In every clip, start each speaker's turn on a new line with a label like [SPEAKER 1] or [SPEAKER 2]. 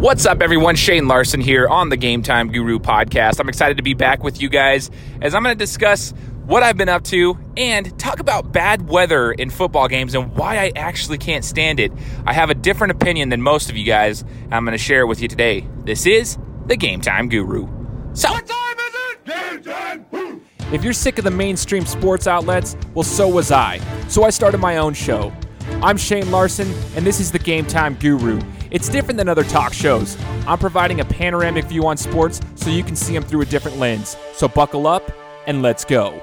[SPEAKER 1] What's up, everyone? Shane Larson here on the Game Time Guru podcast. I'm excited to be back with you guys as I'm going to discuss what I've been up to and talk about bad weather in football games and why I actually can't stand it. I have a different opinion than most of you guys. I'm going to share it with you today. This is the Game Time Guru. So,
[SPEAKER 2] What time is it? Game time! Woo!
[SPEAKER 3] If you're sick of the mainstream sports outlets, well, so was I. So I started my own show. I'm Shane Larson, and this is the Game Time Guru. It's different than other talk shows. I'm providing a panoramic view on sports so you can see them through a different lens. So buckle up and let's go.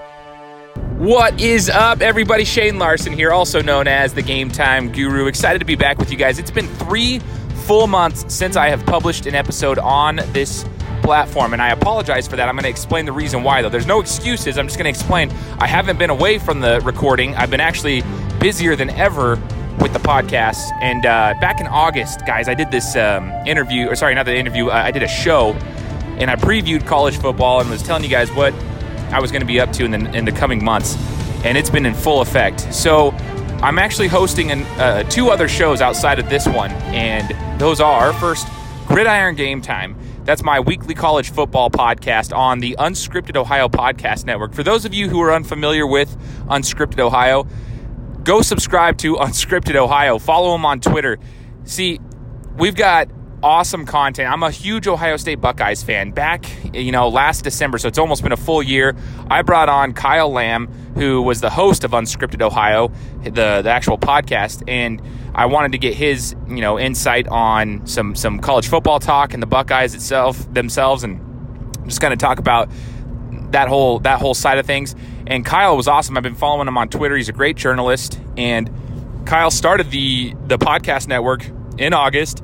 [SPEAKER 1] What is up, everybody? Shane Larson here, also known as the Game Time Guru. Excited to be back with you guys. It's been three full months since I have published an episode on this platform, and I apologize for that. I'm going to explain the reason why, though. There's no excuses. I'm just going to explain. I haven't been away from the recording, I've been actually busier than ever with the podcast. And uh, back in August, guys, I did this um, interview, or sorry, not the interview, uh, I did a show, and I previewed college football and was telling you guys what I was going to be up to in the, in the coming months, and it's been in full effect. So I'm actually hosting an, uh, two other shows outside of this one, and those are first Gridiron Game Time. That's my weekly college football podcast on the Unscripted Ohio Podcast Network. For those of you who are unfamiliar with Unscripted Ohio, go subscribe to Unscripted Ohio. Follow them on Twitter. See, we've got awesome content. I'm a huge Ohio State Buckeyes fan. Back, you know, last December, so it's almost been a full year. I brought on Kyle Lamb, who was the host of Unscripted Ohio, the the actual podcast, and I wanted to get his, you know, insight on some some college football talk and the Buckeyes itself themselves, and just kind of talk about that whole that whole side of things. And Kyle was awesome. I've been following him on Twitter. He's a great journalist, and Kyle started the the podcast network in August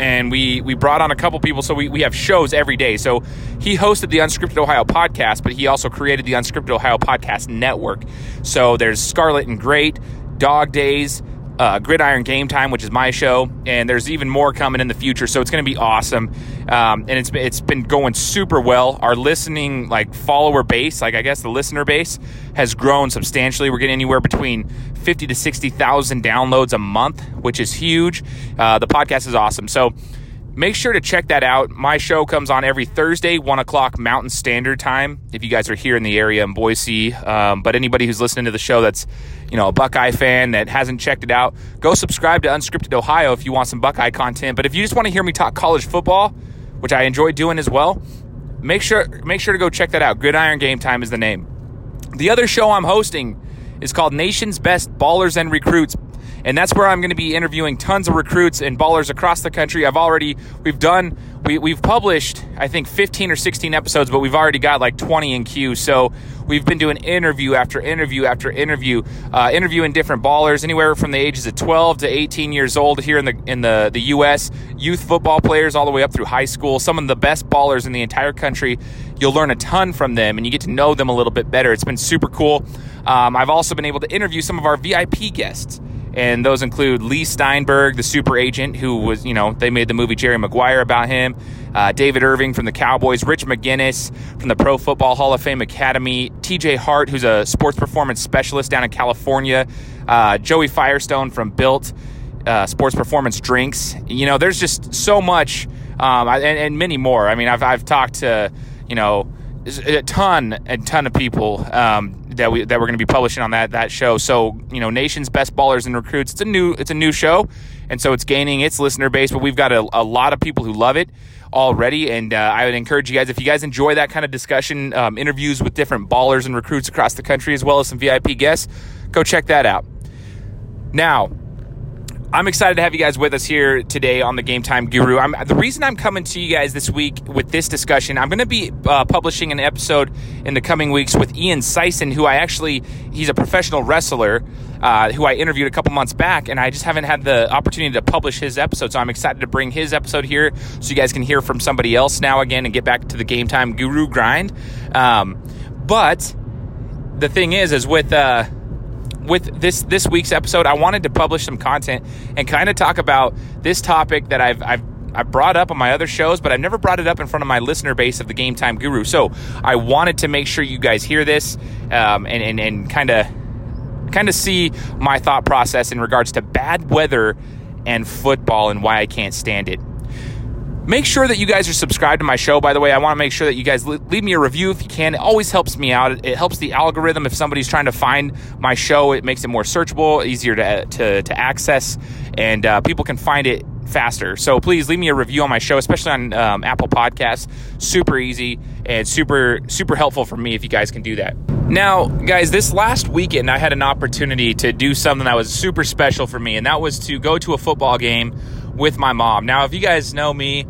[SPEAKER 1] and we we brought on a couple people so we, we have shows every day so he hosted the unscripted ohio podcast but he also created the unscripted ohio podcast network so there's scarlet and gray dog days uh, gridiron game time which is my show and there's even more coming in the future so it's going to be awesome um, and it's, it's been going super well our listening like follower base like i guess the listener base has grown substantially we're getting anywhere between 50 to 60,000 downloads a month, which is huge. Uh, the podcast is awesome. So make sure to check that out. My show comes on every Thursday, 1 o'clock Mountain Standard Time, if you guys are here in the area in Boise. Um, but anybody who's listening to the show that's, you know, a Buckeye fan that hasn't checked it out, go subscribe to Unscripted Ohio if you want some Buckeye content. But if you just want to hear me talk college football, which I enjoy doing as well, make sure make sure to go check that out. Gridiron Game Time is the name. The other show I'm hosting is called Nation's Best Ballers and Recruits. And that's where I'm going to be interviewing tons of recruits and ballers across the country. I've already, we've done, we, we've published, I think, 15 or 16 episodes, but we've already got like 20 in queue. So we've been doing interview after interview after interview, uh, interviewing different ballers, anywhere from the ages of 12 to 18 years old here in the in the the U.S. Youth football players all the way up through high school. Some of the best ballers in the entire country. You'll learn a ton from them, and you get to know them a little bit better. It's been super cool. Um, I've also been able to interview some of our VIP guests. And those include Leigh Steinberg, the super agent, who was, you know, they made the movie Jerry Maguire about him. Uh, David Irving from the Cowboys, Rich McGinnis from the Pro Football Hall of Fame Academy, TJ Hart, who's a sports performance specialist down in California, uh, Joey Firestone from Built uh, Sports Performance Drinks. You know, there's just so much, um, and, and many more. I mean, I've, I've talked to, you know, a ton, a ton of people um, that we that we're going to be publishing on that that show. So you know, nation's best ballers and recruits. It's a new it's a new show, and so it's gaining its listener base. But we've got a, a lot of people who love it already, and uh, I would encourage you guys if you guys enjoy that kind of discussion, um, interviews with different ballers and recruits across the country, as well as some VIP guests, go check that out. Now, I'm excited to have you guys with us here today on the Game Time Guru. I'm, the reason I'm coming to you guys this week with this discussion, I'm going to be uh, publishing an episode in the coming weeks with Ian Sison, who I actually, he's a professional wrestler uh, who I interviewed a couple months back, and I just haven't had the opportunity to publish his episode. So I'm excited to bring his episode here so you guys can hear from somebody else now again and get back to the Game Time Guru grind. Um, but the thing is, is with, uh, with this this week's episode, I wanted to publish some content and kind of talk about this topic that I've I've I brought up on my other shows, but I've never brought it up in front of my listener base of the Game Time Guru. So I wanted to make sure you guys hear this um, and and, and kind of kind of see my thought process in regards to bad weather and football and why I can't stand it. Make sure that you guys are subscribed to my show. By the way, I want to make sure that you guys leave me a review if you can. It always helps me out. It, helps the algorithm if somebody's trying to find my show. It makes it more searchable, easier to to, to access, and uh, people can find it faster. So please leave me a review on my show, especially on um, Apple Podcasts. Super easy and super super helpful for me if you guys can do that. Now, guys, this last weekend I had an opportunity to do something that was super special for me, and that was to go to a football game with my mom. Now, if you guys know me,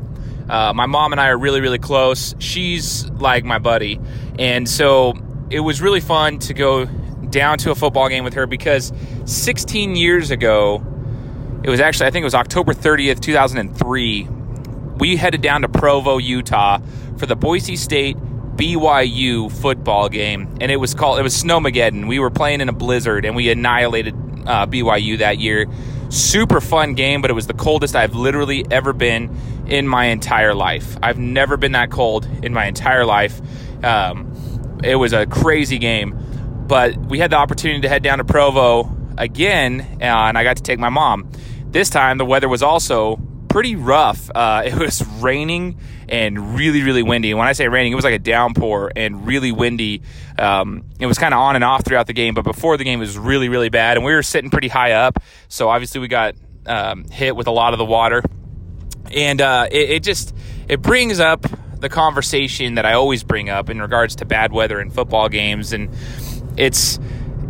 [SPEAKER 1] uh, my mom and I are really, really close. She's like my buddy. And so it was really fun to go down to a football game with her because 16 years ago, it was actually, I think it was October 30th, 2003, we headed down to Provo, Utah for the Boise State BYU football game. And it was called, it was Snowmageddon. We were playing in a blizzard and we annihilated uh, BYU that year. Super fun game, but it was the coldest I've literally ever been in my entire life. I've never been that cold in my entire life. Um, it was a crazy game, but we had the opportunity to head down to Provo again, uh, and I got to take my mom. This time, the weather was also pretty rough. Uh, it was raining and really, really windy. And when I say raining, it was like a downpour and really windy. Um, it was kind of on and off throughout the game, but before the game it was really, really bad. And we were sitting pretty high up, so obviously we got um, hit with a lot of the water. And uh, it, it just it brings up the conversation that I always bring up in regards to bad weather in football games, and it's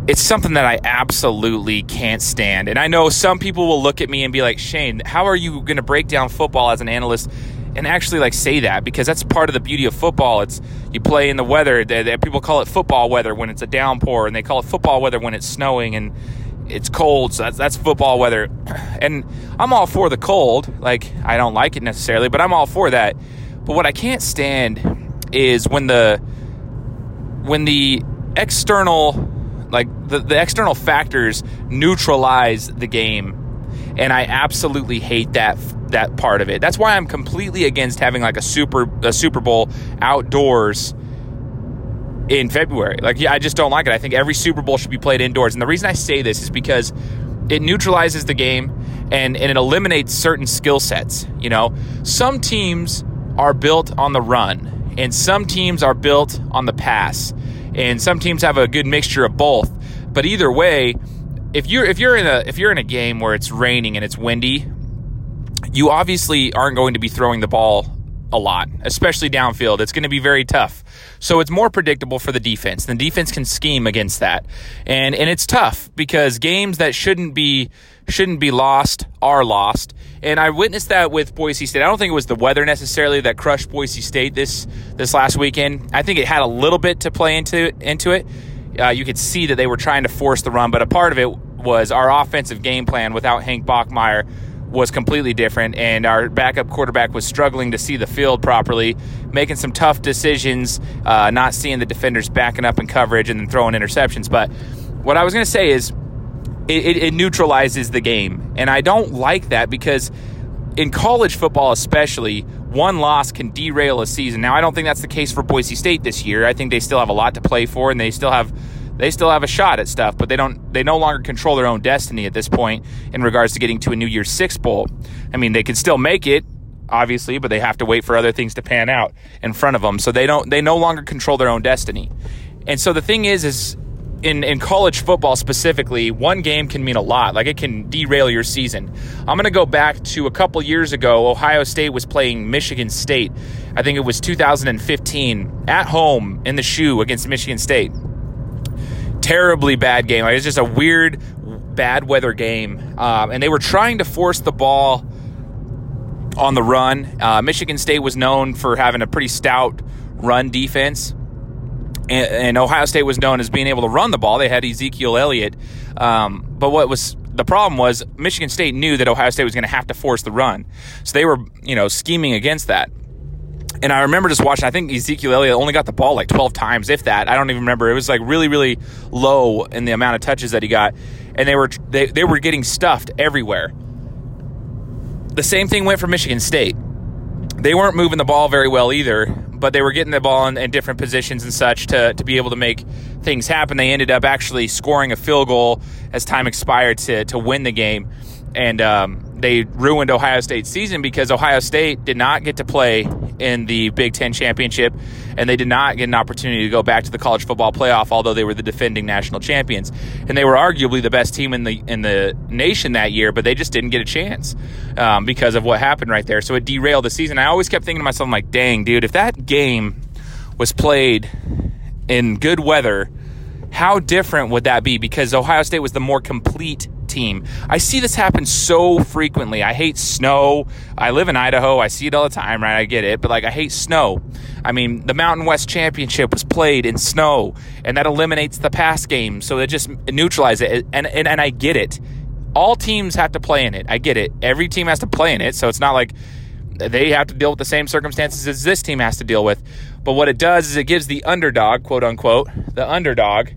[SPEAKER 1] it's something that I absolutely can't stand. And I know some people will look at me and be like, Shane, how are you going to break down football as an analyst and actually like say that? Because that's part of the beauty of football. It's you play in the weather. They, people call it football weather when it's a downpour, and they call it football weather when it's snowing and it's cold. So that's that's football weather. And I'm all for the cold. Like I don't like it necessarily, but I'm all for that. But what I can't stand is when the when the external like the, the external factors neutralize the game and I absolutely hate that that part of it. That's why I'm completely against having like a super a Super Bowl outdoors in February. Like yeah, I just don't like it. I think every Super Bowl should be played indoors. And the reason I say this is because it neutralizes the game and, and it eliminates certain skill sets. You know, some teams are built on the run and some teams are built on the pass and some teams have a good mixture of both. But either way, if you're if you're in a if you're in a game where it's raining and it's windy, you obviously aren't going to be throwing the ball a lot, especially downfield. It's going to be very tough. So it's more predictable for the defense. The defense can scheme against that. And and it's tough because games that shouldn't be shouldn't be lost are lost. And I witnessed that with Boise State. I don't think it was the weather necessarily that crushed Boise State this this last weekend. I think it had a little bit to play into it, into it. Uh, you could see that they were trying to force the run, but a part of it was our offensive game plan without Hank Bachmeier was completely different, and our backup quarterback was struggling to see the field properly, making some tough decisions, uh, not seeing the defenders backing up in coverage and then throwing interceptions. But what I was going to say is it, it, it neutralizes the game. And I don't like that because in college football, especially, one loss can derail a season. Now, I don't think that's the case for Boise State this year. I think they still have a lot to play for, and they still have they still have a shot at stuff, but they don't they no longer control their own destiny at this point in regards to getting to a New Year's Six bowl. I mean, they can still make it, obviously, but they have to wait for other things to pan out in front of them. So they don't they no longer control their own destiny. And so the thing is, is in, in college football specifically, one game can mean a lot. Like it can derail your season. I'm going to go back to a couple years ago. Ohio State was playing Michigan State. I think it was 2015 at home in the shoe against Michigan State. Terribly bad game. Like, it was just a weird, bad weather game. Um, and they were trying to force the ball on the run. Uh, Michigan State was known for having a pretty stout run defense and, and, Ohio State was known as being able to run the ball. They had Ezekiel Elliott, um, but what was the problem was Michigan State knew that Ohio State was going to have to force the run, so they were you know scheming against that. And I remember just watching. I think Ezekiel Elliott only got the ball like twelve times, if that. I don't even remember. It was like really, really low in the amount of touches that he got, and they were they, they were getting stuffed everywhere. The same thing went for Michigan State. They weren't moving the ball very well either, but they were getting the ball in, in, different positions and such to, to be able to make things happen. They ended up actually scoring a field goal as time expired to, to win the game. And um, they ruined Ohio State's season because Ohio State did not get to play in the Big Ten championship, and they did not get an opportunity to go back to the college football playoff, although they were the defending national champions, and they were arguably the best team in the in the nation that year, but they just didn't get a chance um, because of what happened right there. So it derailed the season. I always kept thinking to myself, I'm like, dang, dude, if that game was played in good weather, how different would that be? Because Ohio State was the more complete team. I see this happen so frequently. I hate snow. I live in Idaho. I see it all the time, right? I get it. But like, I hate snow. I mean, the Mountain West Championship was played in snow, and that eliminates the pass game. So it just neutralizes it. And, and, and I get it. All teams have to play in it. I get it. Every team has to play in it. So it's not like they have to deal with the same circumstances as this team has to deal with. But what it does is it gives the underdog, quote unquote, the underdog,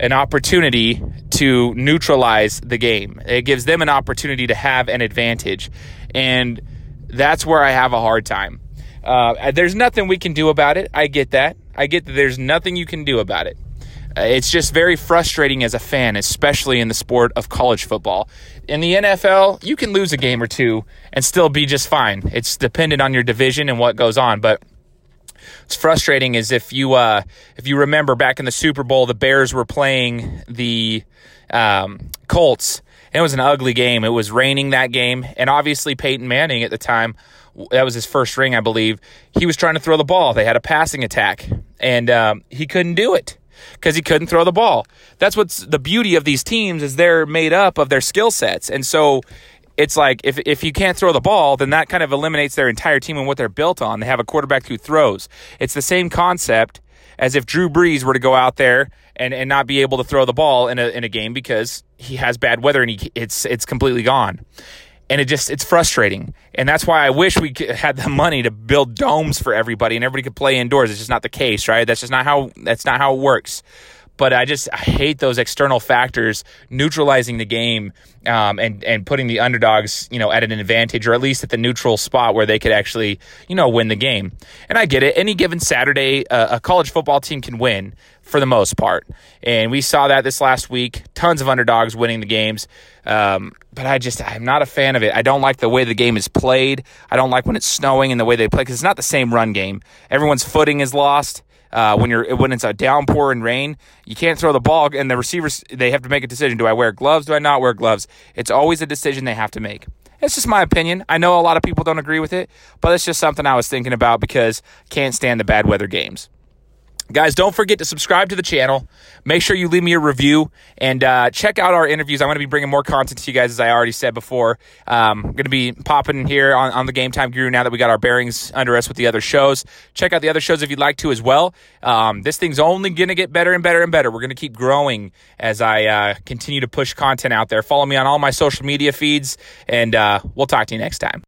[SPEAKER 1] an opportunity to neutralize the game. It gives them an opportunity to have an advantage. And that's where I have a hard time. Uh, there's nothing we can do about it. I get that. I get that there's nothing you can do about it. Uh, it's just very frustrating as a fan, especially in the sport of college football. In the NFL, you can lose a game or two and still be just fine. It's dependent on your division and what goes on. But What's frustrating is if you uh, if you remember back in the Super Bowl, the Bears were playing the um, Colts. And it was an ugly game. It was raining that game, and obviously Peyton Manning at the time, that was his first ring, I believe. He was trying to throw the ball. They had a passing attack, and um, he couldn't do it because he couldn't throw the ball. That's what's the beauty of these teams is they're made up of their skill sets, and so it's like if if you can't throw the ball, then that kind of eliminates their entire team and what they're built on. They have a quarterback who throws. It's the same concept as if Drew Brees were to go out there and, and not be able to throw the ball in a in a game because he has bad weather and he it's it's completely gone. And it just it's frustrating. And that's why I wish we had the money to build domes for everybody and everybody could play indoors. It's just not the case, right? That's just not how that's not how it works but I just hate those external factors neutralizing the game um, and and putting the underdogs you know at an advantage or at least at the neutral spot where they could actually you know win the game. And I get it. Any given Saturday, uh, a college football team can win for the most part, and we saw that this last week. Tons of underdogs winning the games. Um, but I just I'm not a fan of it. I don't like the way the game is played. I don't like when it's snowing and the way they play because it's not the same run game. Everyone's footing is lost. Uh, when you're when it's a downpour and rain, you can't throw the ball, and the receivers they have to make a decision: do I wear gloves? Do I not wear gloves? It's always a decision they have to make. It's just my opinion. I know a lot of people don't agree with it, but it's just something I was thinking about because can't stand the bad weather games. Guys, don't forget to subscribe to the channel. Make sure you leave me a review and uh, check out our interviews. I'm going to be bringing more content to you guys, as I already said before. Um, I'm going to be popping in here on, on the Game Time Guru now that we got our bearings under us with the other shows. Check out the other shows if you'd like to as well. Um, this thing's only going to get better and better and better. We're going to keep growing as I uh, continue to push content out there. Follow me on all my social media feeds, and uh, we'll talk to you next time.